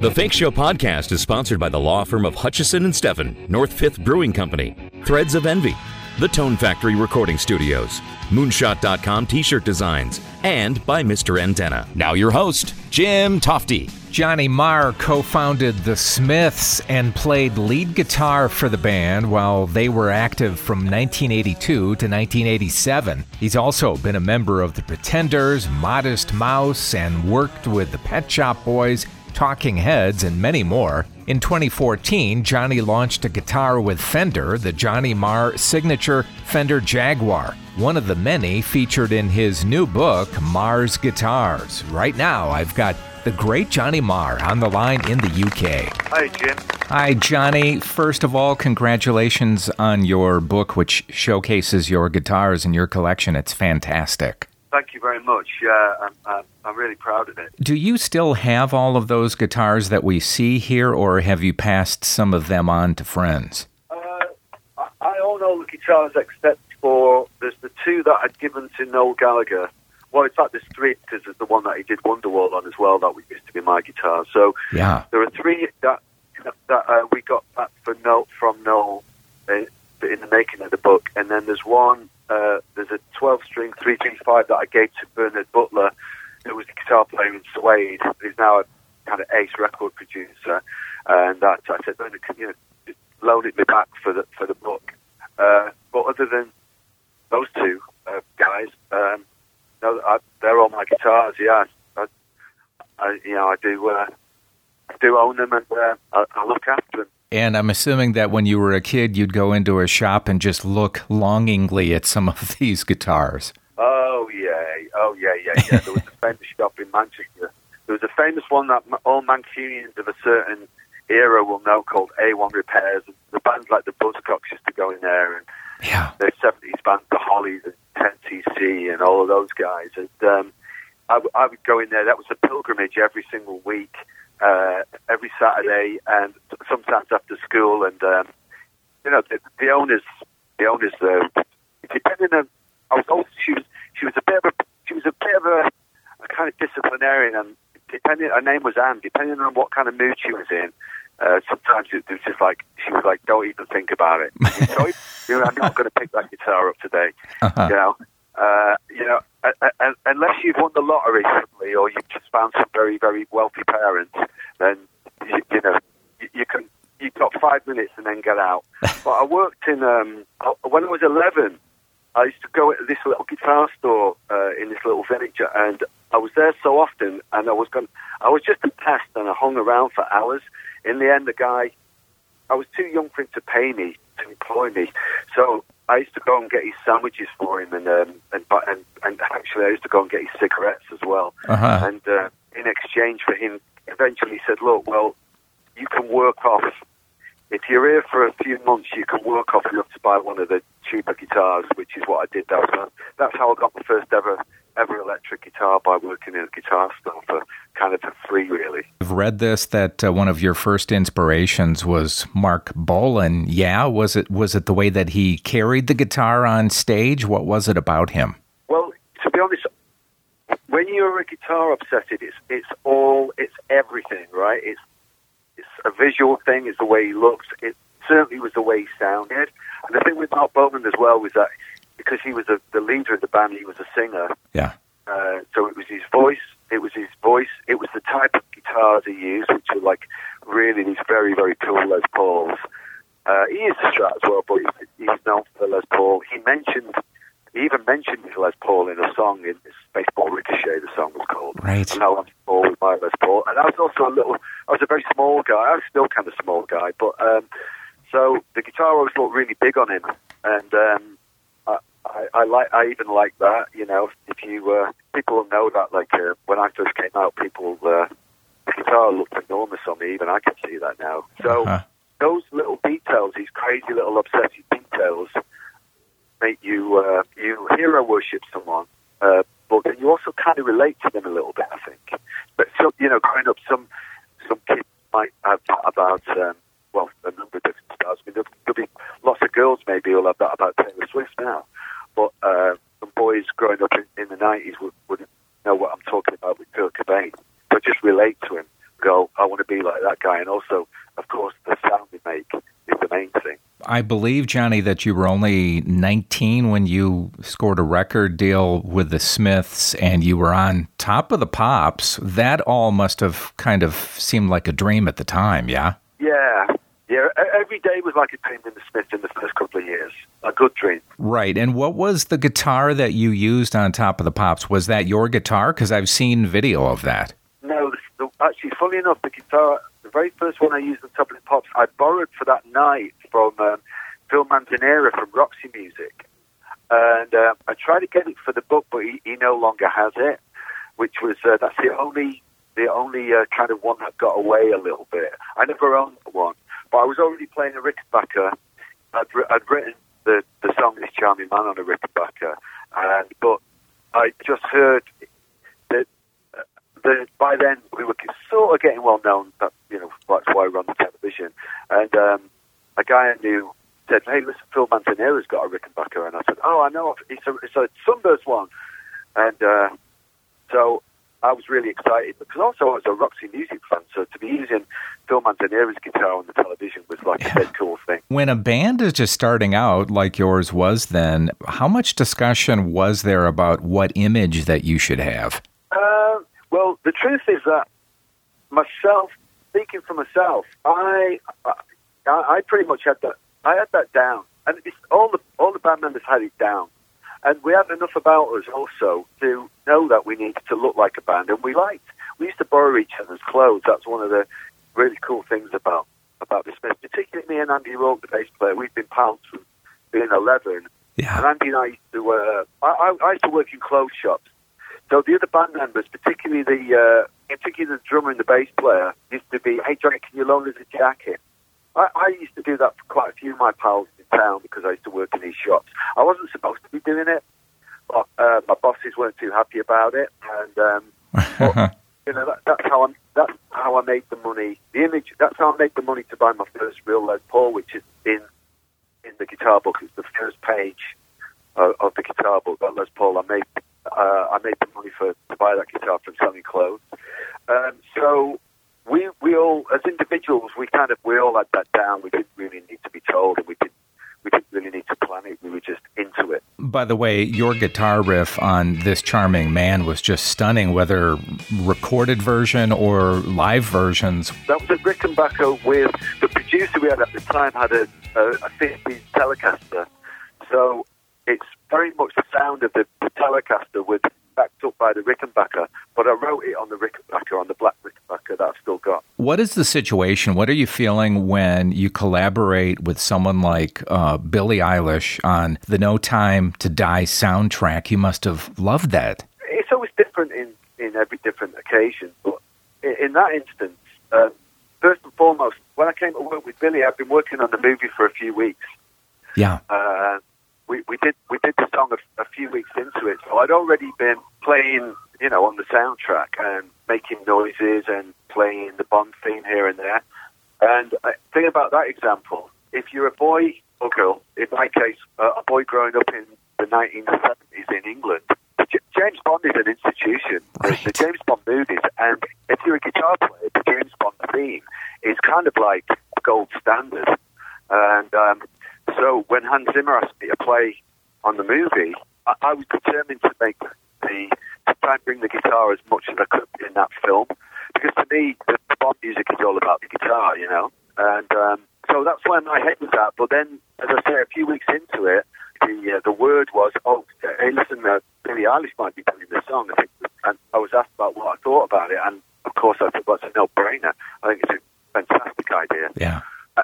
The Fake Show podcast is sponsored by the law firm of Hutchison and Steffen, North Fifth Brewing Company, Threads of Envy, The Tone Factory Recording Studios, Moonshot.com T-shirt designs, and by Mr. Antenna. Now your host, Jim Tofte. Johnny Marr co founded The Smiths and played lead guitar for the band while they were active from 1982 to 1987. He's also been a member of The Pretenders, Modest Mouse, and worked with the Pet Shop Boys Talking Heads, and many more. In 2014, Johnny launched a guitar with Fender, the Johnny Marr signature Fender Jaguar, one of the many featured in his new book, Marr's Guitars. Right now, I've got the great Johnny Marr on the line in the UK. Hi, Jim. Hi, Johnny. First of all, congratulations on your book, which showcases your guitars and your collection. It's fantastic. Thank you very much. Uh, I'm, I'm, I'm really proud of it. Do you still have all of those guitars that we see here, or have you passed some of them on to friends? Uh, I, I own all the guitars except for there's the two that I'd given to Noel Gallagher. Well, in fact, there's three because there's the one that he did Wonderwall on as well that used to be my guitar. So Yeah. there are three that that uh, we got back for Noel from Noel uh, in the making of the book, and then there's one. Uh, there's a 12 string 335 that I gave to Bernard Butler, who was the guitar player in Suede, who's now a kind of ace record producer, and that I said, Bernard, can you just loan it me back for the for the book? Uh, but other than those two uh, guys, um, no, I, they're all my guitars. Yeah, I, I, you know, I do. Uh, I do own them, and uh, I, I look after them. And I'm assuming that when you were a kid, you'd go into a shop and just look longingly at some of these guitars. Oh yeah, oh yeah, yeah, yeah. There was a famous shop in Manchester. There was a famous one that all Mancunians of a certain era will know called A1 Repairs. The bands like the Buzzcocks used to go in there, and Yeah. the 70s bands, the Hollies and 10cc and all of those guys. And um, I, w- I would go in there. That was a pilgrimage every single week, uh, every Saturday, and sometimes after school. And um, you know, the, the owners, the owners, uh, depending on, I was also she was she was a bit of a she was a bit of a, a kind of disciplinarian, and depending her name was Anne. Depending on what kind of mood she was in. Uh, sometimes it was just like she was like, "Don't even think about it." You know, I'm not going to pick that guitar up today. Uh-huh. You know, uh, you know, uh, uh, unless you've won the lottery suddenly, or you've just found some very, very wealthy parents, then you, you know you, you can. You've got five minutes and then get out. but I worked in um, when I was 11. I used to go to this little guitar store uh, in this little village, and I was there so often, and I was going. I was just a pest, and I hung around for hours. In the end, the guy, I was too young for him to pay me to employ me, so I used to go and get his sandwiches for him, and um, and, and and actually I used to go and get his cigarettes as well. Uh-huh. And uh, in exchange for him, eventually he said, "Look, well, you can work off." If you're here for a few months, you can work off enough to buy one of the cheaper guitars, which is what I did. That was, that's how I got my first ever electric guitar by working in a guitar store for kind of for free, really. I've read this that uh, one of your first inspirations was Marc Bolan. Yeah, was it was it the way that he carried the guitar on stage? What was it about him? Well, to be honest, when you're a guitar obsessed, it's it's all it's everything, right? It's it's a visual thing. It's the way he looks. It certainly was the way he sounded. And the thing with Marc Bolan as well was that because he was a, the leader of the band, he was a singer. Yeah. Uh, so it was his voice. It was his voice. It was the type of guitars he used, which were like really these very very cool Les Pauls. Uh, he used a Strat as well, but he's, he's known for the Les Paul. He mentioned, he even mentioned his Les Paul in a song in his Baseball Ricochet. The song was called. Right. And I was Paul with my Les Paul, and I was also a little. I was a very small guy. I was still kind of small guy, but um, so the guitar always looked really big on him, and um, I, like. I even like that. You know, if you uh, people know that. Like uh, when I first came out, people uh, the guitar looked enormous on me. Even I can see that now. So Uh-huh. those little details, these crazy little obsessive details, make you uh, you hero worship someone, uh, but then you also kind of relate to them a little bit. I think. But so you know, growing up, some some kids might have that about um, well a number of different stars. I mean, there'll, there'll be lots of girls maybe who'll have that about Taylor Swift now, but uh, some boys growing up in, in the nineties would, would know what I'm talking about with Kurt Cobain. But just relate to him. Go, I want to be like that guy, and also, of course, the sound we make is the main thing. I believe, Johnny, that you were only 19 when you scored a record deal with the Smiths and you were on top of the pops. That all must have kind of seemed like a dream at the time, yeah? Yeah. Yeah, every day was like a dream in the Smiths in the first couple of years. A good dream. Right. And what was the guitar that you used on top of the pops? Was that your guitar? Because I've seen video of that. Actually, funny enough, the guitar the very first one I used on Top of the Pops, I borrowed for that night from um, Phil Manzanera from Roxy Music. And uh, I tried to get it for the book, but he, he no longer has it, which was, uh, that's the only, the only uh, kind of one that got away a little bit. I never owned one, but I was already playing a Rickenbacker. I'd, I'd written the, the song This Charming Man on a Rickenbacker, and, but I just heard the, by then we were sort of getting well known. That you know that's why we're on the television. And um, a guy I knew said, "Hey, listen, Phil Manzanera's got a Rickenbacker," and I said, "Oh, I know. It's a, it's a Sunburst one." And uh, so I was really excited because also I was a Roxy Music fan, so to be using Phil Manzanera's guitar on the television was like yeah. a dead cool thing. When a band is just starting out, like yours was then, how much discussion was there about what image that you should have? The truth is that myself, speaking for myself, I, I, I pretty much had that. I had that down, and all the all the band members had it down, and we had enough about us also to know that we needed to look like a band, and we liked. We used to borrow each other's clothes. That's one of the really cool things about about the Smiths, particularly me and Andy Rourke, the bass player. We've been pals from being eleven, yeah. and Andy and I used to. Uh, I, I used to work in clothes shops so the other band members, particularly the uh, particularly the drummer and the bass player, used to be, "Hey Johnny, can you loan us a jacket?" I, I used to do that for quite a few of my pals in town because I used to work in these shops. I wasn't supposed to be doing it, but uh, my bosses weren't too happy about it, and um, but, you know that, that's how I that's how I made the money. The image that's how I made the money to buy my first real Les Paul, which is in in the guitar book. It's the first page of, of the guitar book that Les Paul I made uh, I made the money for to buy that guitar from selling clothes. Um, so we we all, as individuals, we kind of we all had that down. We didn't really need to be told, and we didn't we didn't really need to plan it. We were just into it. By the way, your guitar riff on this charming man was just stunning. Whether recorded version or live versions, that was a Rickenbacker with the producer we had at the time had a a, a 50 Telecaster, so it's very much the sound of the, the Telecaster with backed up by the Rickenbacker, but I wrote it on the Rickenbacker, on the black Rickenbacker that I've still got. What is the situation? What are you feeling when you collaborate with someone like uh, Billie Eilish on the No Time to Die soundtrack? You must have loved that. It's always different in, in every different occasion, but in, in that instance, um, first and foremost, when I came to work with Billie, I've been working on the movie for a few weeks. Yeah. Uh, we, we did we did the song a, a few weeks into it, so I'd already been playing, you know, on the soundtrack and making noises and playing the Bond theme here and there. And uh, think about that example. If you're a boy or girl, in my case, uh, a boy growing up in the 1970s in England, James Bond is an institution. Right. The James Bond movies, and if you're a guitar player, the James Bond theme is kind of like gold standard. And um, so when Hans Zimmer asked play on the movie, I, I was determined to make the to try and bring the guitar as much as I could in that film, because to me the Bond music is all about the guitar, you know. And um, so that's where my head was at. But then, as I say, a few weeks into it, the uh, the word was, "Oh, hey, listen, uh, Billie Eilish might be doing this song." I think, and I was asked about what I thought about it, and of course, I thought well, it's a no-brainer. I think it's a fantastic idea. Yeah.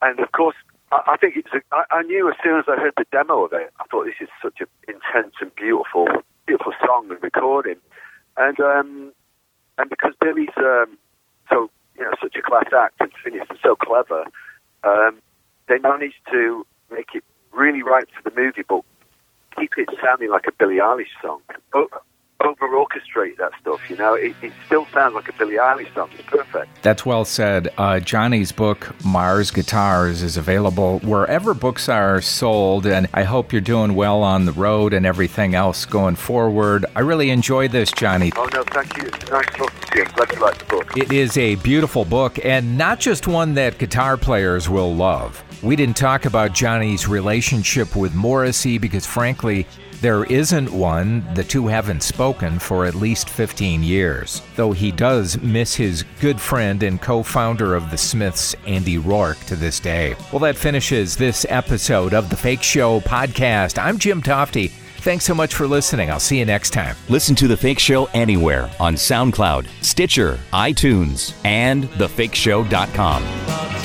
And of course, I, I think it's. A, I, I knew as soon as I heard the demo of it, I thought this is such an intense and beautiful, beautiful song and recording, and um, and because Billie's um, so you know such a class act and finished and so clever, um, they managed to make it really right for the movie, but keep it sounding like a Billie Eilish song. But over orchestrate that stuff. You know, it, it, still sounds like a Billie Eilish song. It's perfect. That's well said. Uh, Johnny's book, Marr's Guitars, is available wherever books are sold, and I hope you're doing well on the road and everything else going forward. I really enjoyed this, Johnny. Oh, no, thank you. Nice talking glad you like the book. It is a beautiful book, and not just one that guitar players will love. We didn't talk about Johnny's relationship with Morrissey because, frankly, there isn't one. The two haven't spoken for at least 15 years, though he does miss his good friend and co founder of the Smiths, Andy Rourke, to this day. Well, that finishes this episode of the Fake Show podcast. I'm Jim Tofte. Thanks so much for listening. I'll see you next time. Listen to The Fake Show anywhere on SoundCloud, Stitcher, iTunes, and thefakeshow.com.